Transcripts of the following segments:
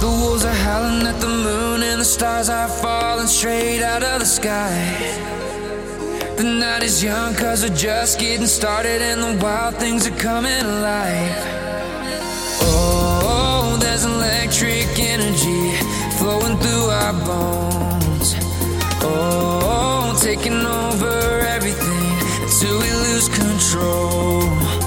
The wolves are howling at the moon, and the stars are falling straight out of the sky. The night is young, cause we're just getting started, and the wild things are coming alive. Oh, there's electric energy flowing through our bones. Oh, taking over everything until we lose control.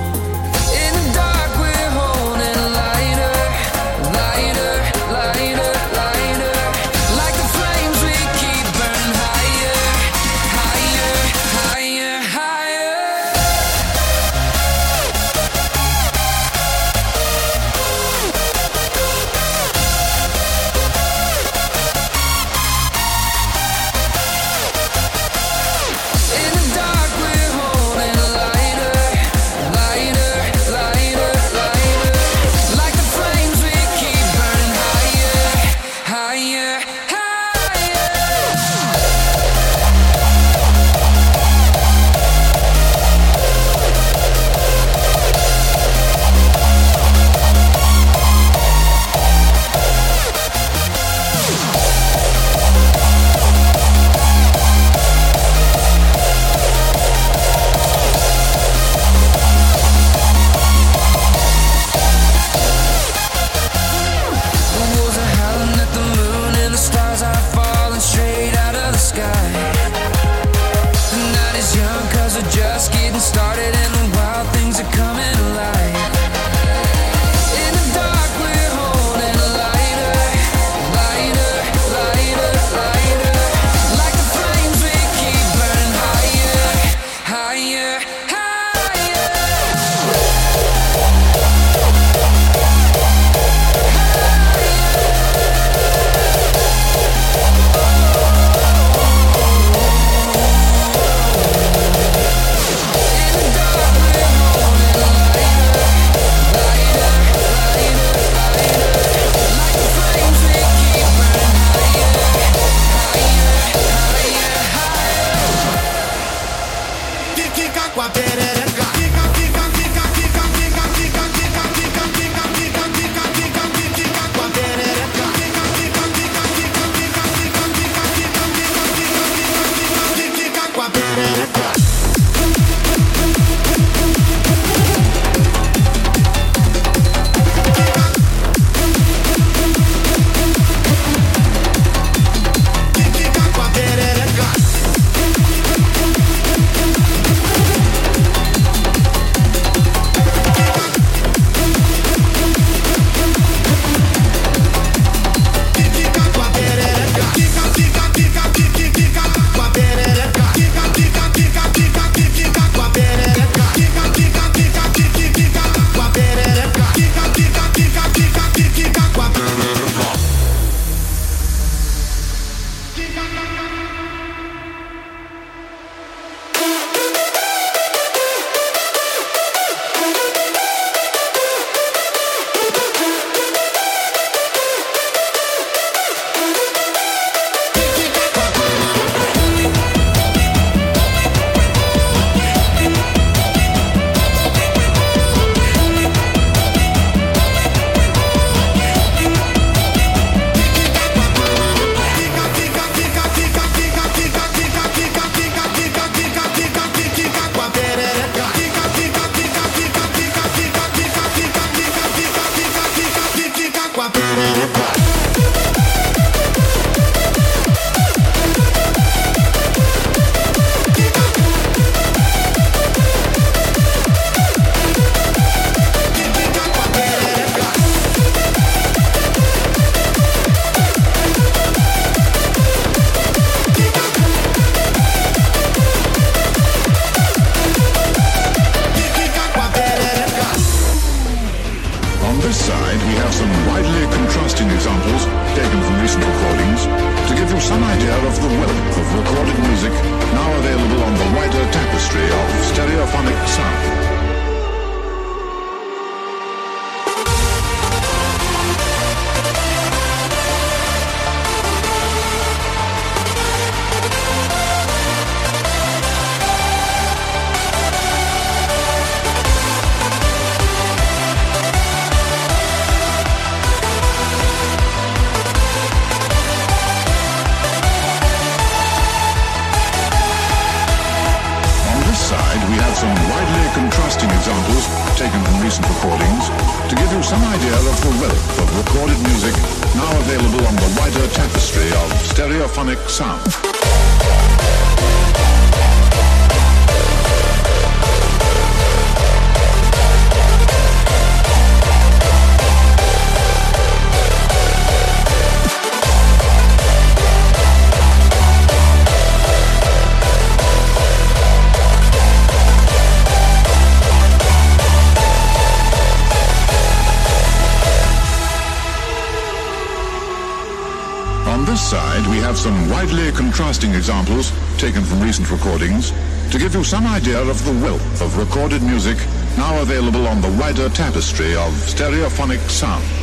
Recent recordings to give you some idea of the wealth of recorded music now available on the wider tapestry of stereophonic sound.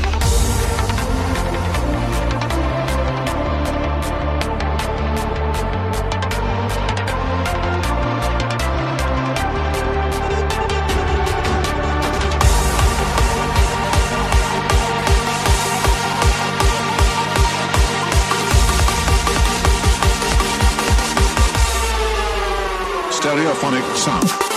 Sound.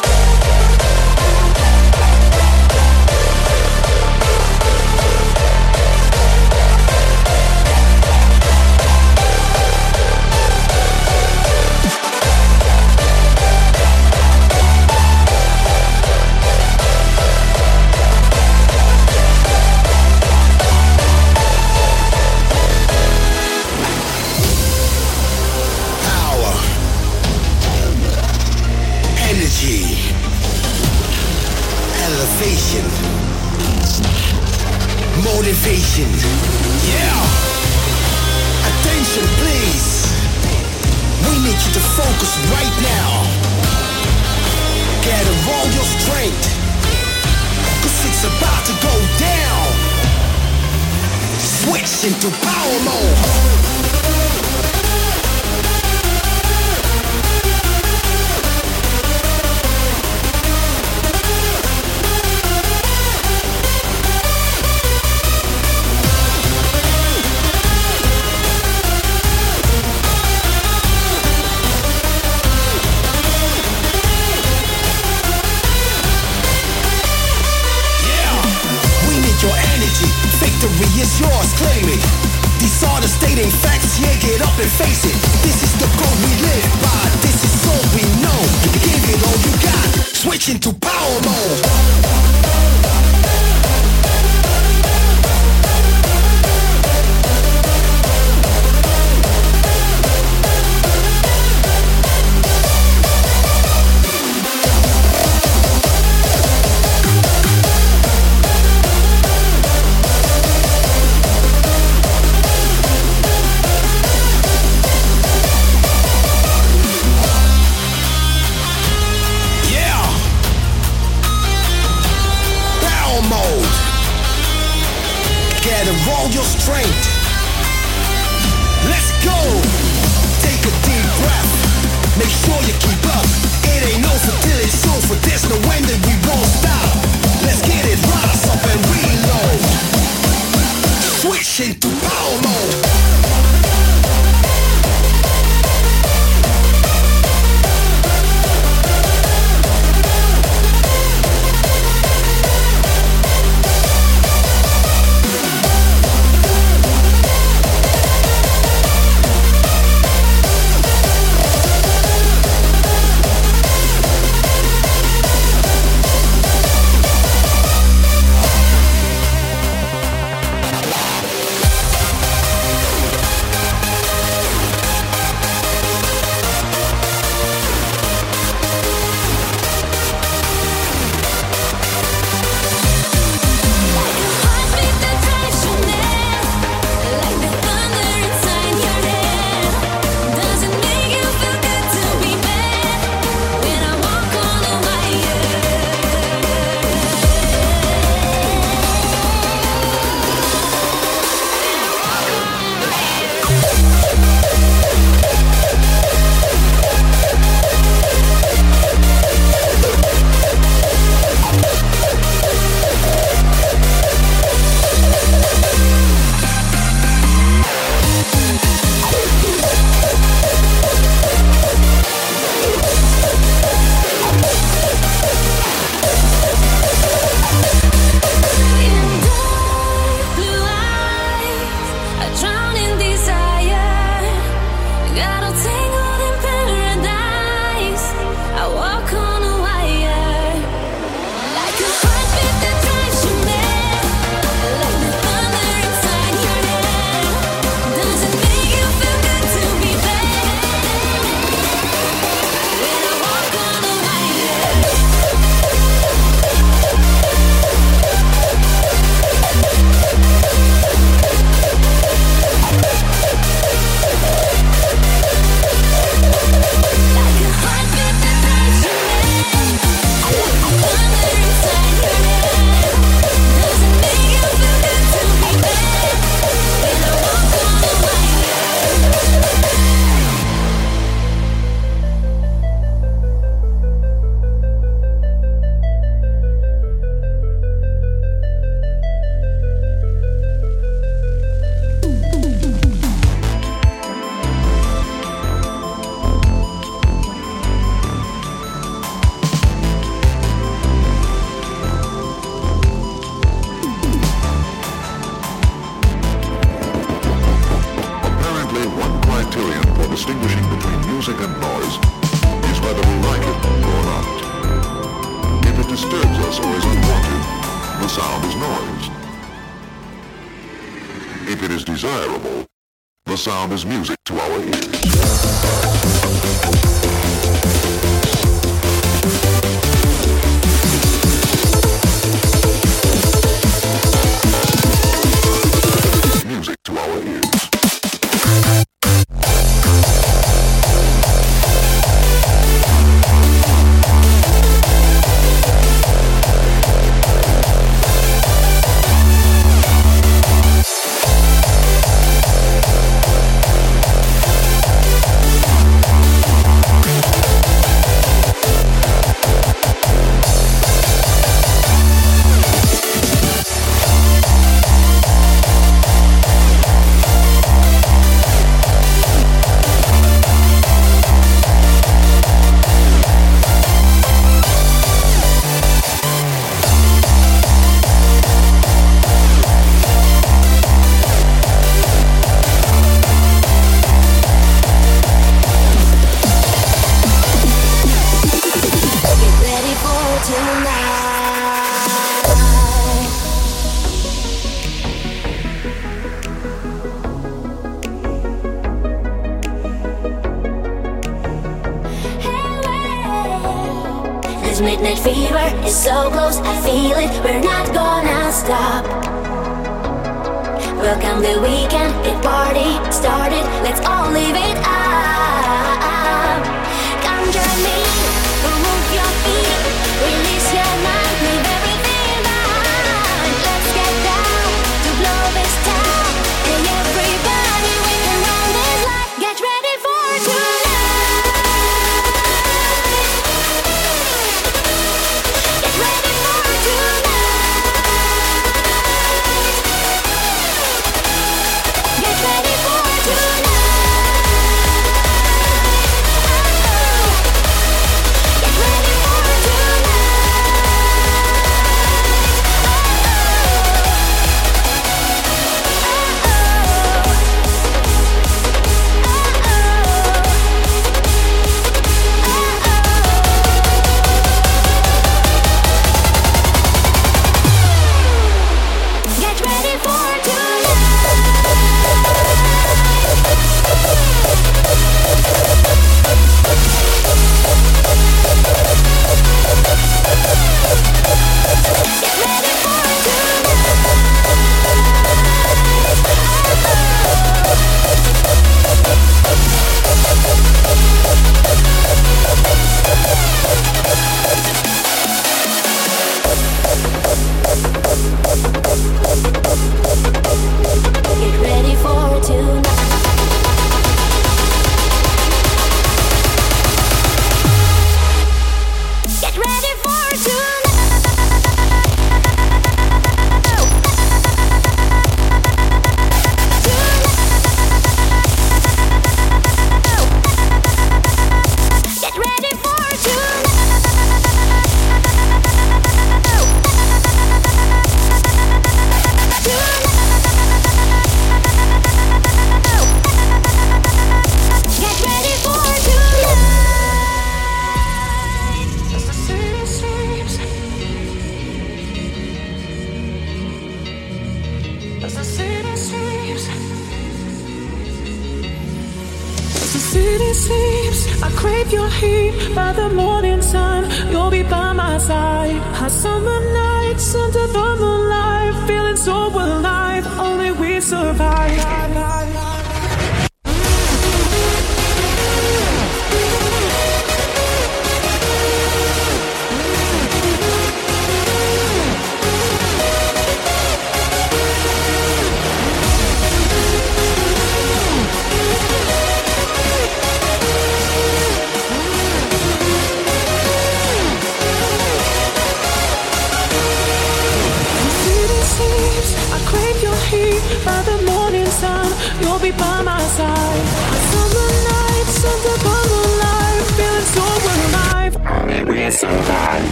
Jazz.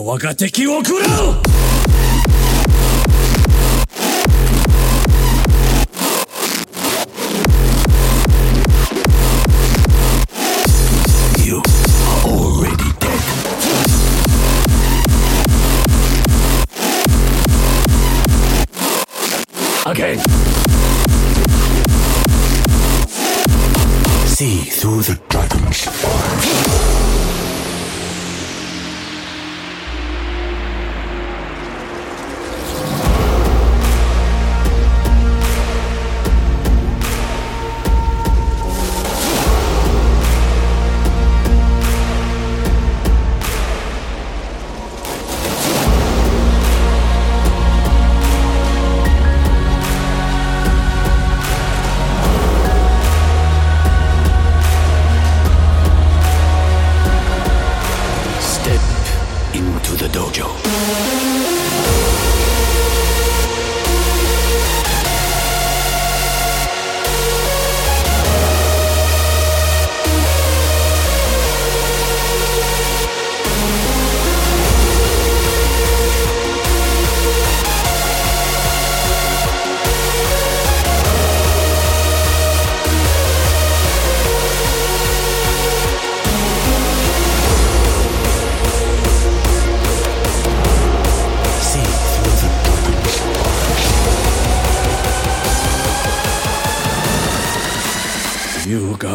我が敵を食らう！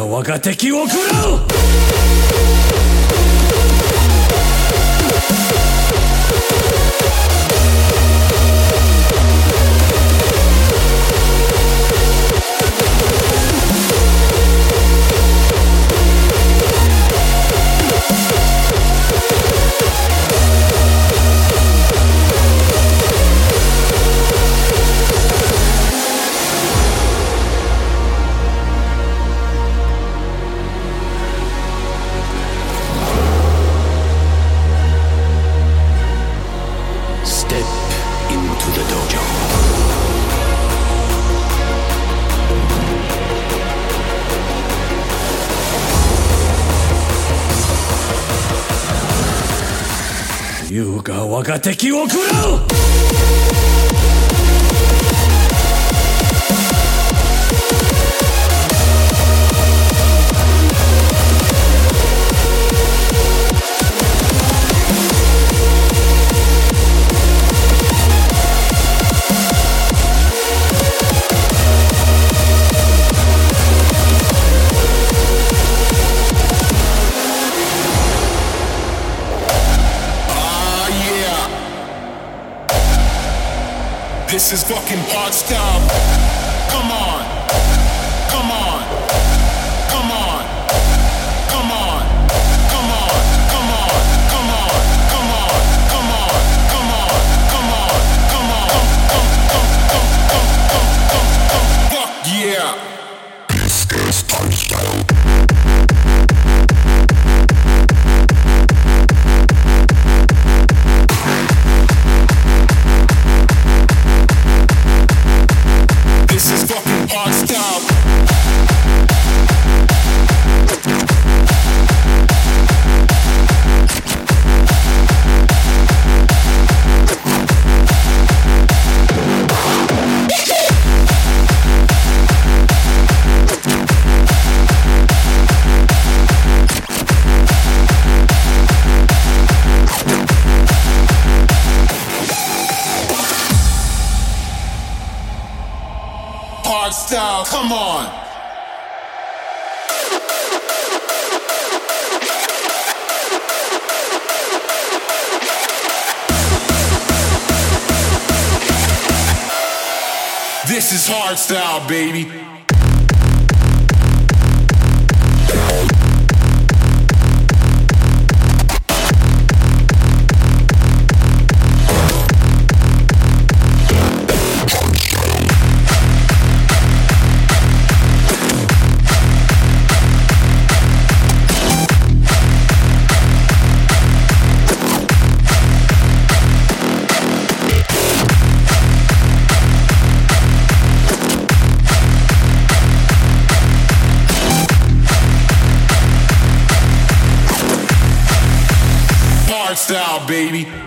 我が敵を食らう！我が敵を食らう This is fucking hard style. Come on. Hardstyle, baby. baby.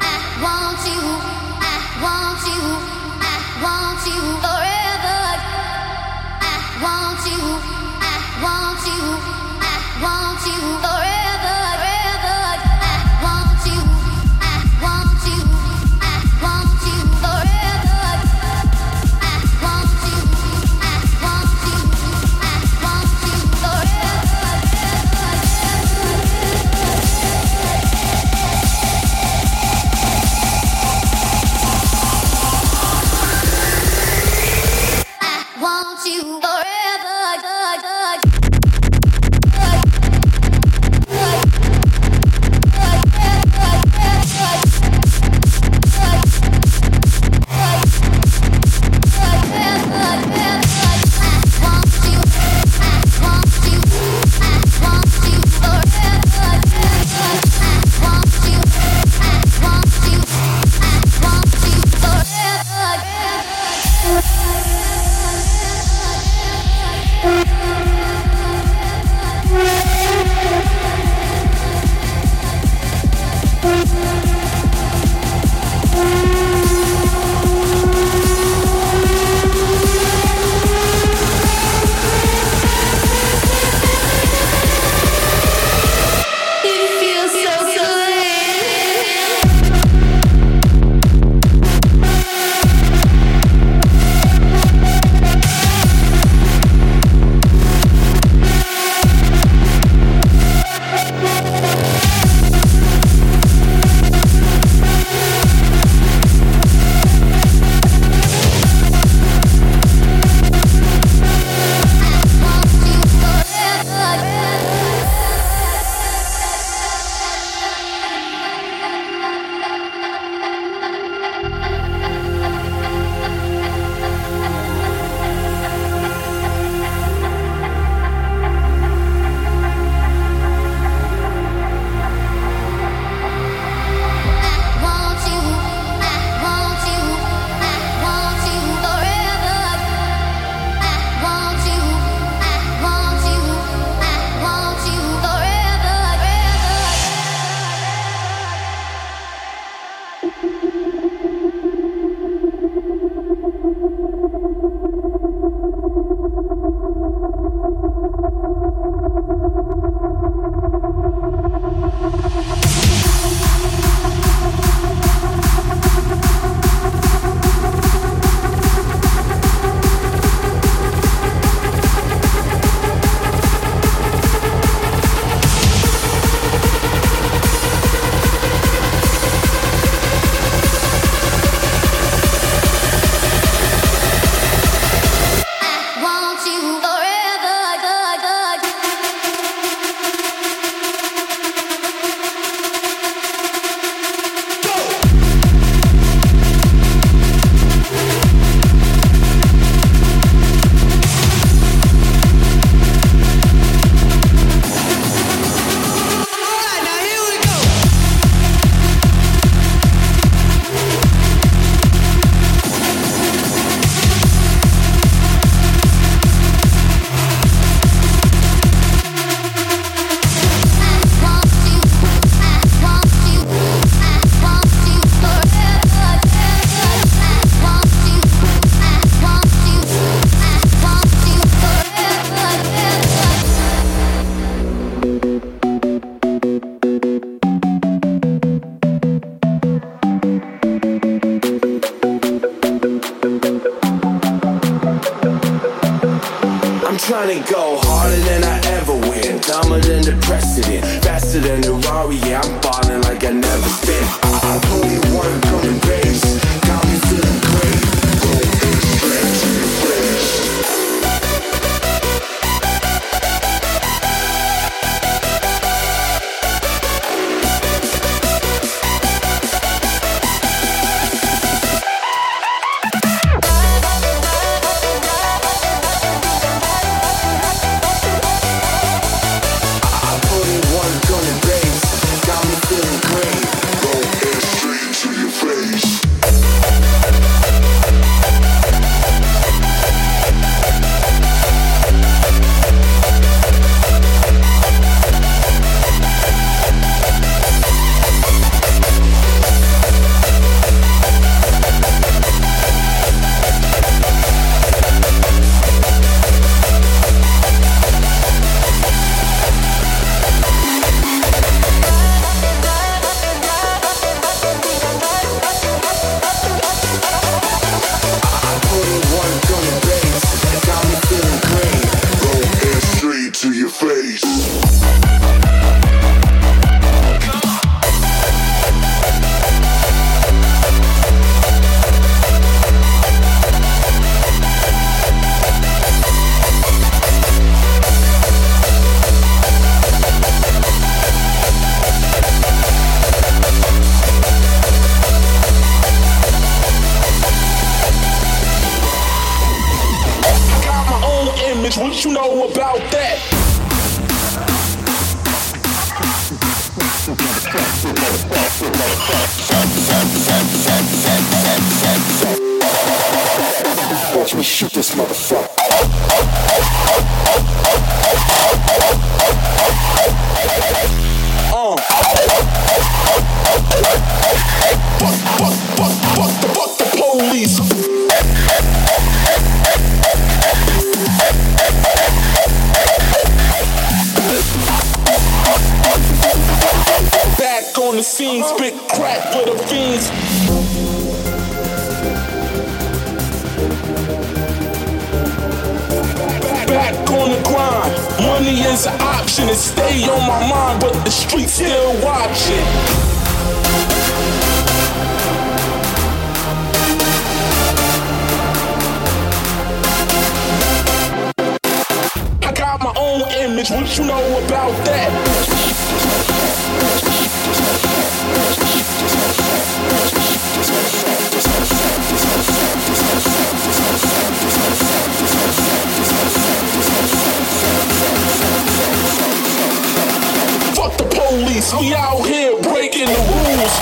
We out here breaking the rules.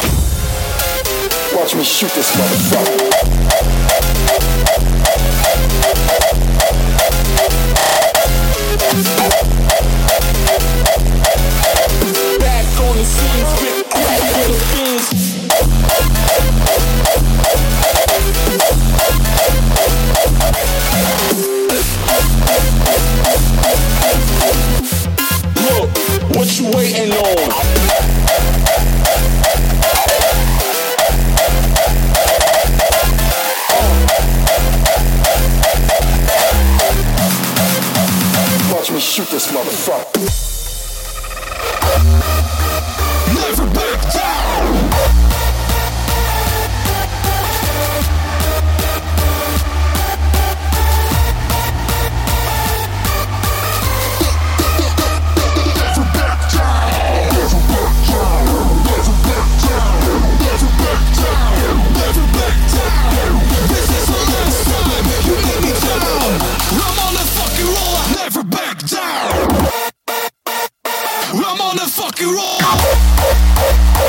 Watch me shoot this motherfucker. I'm on the fucking roll.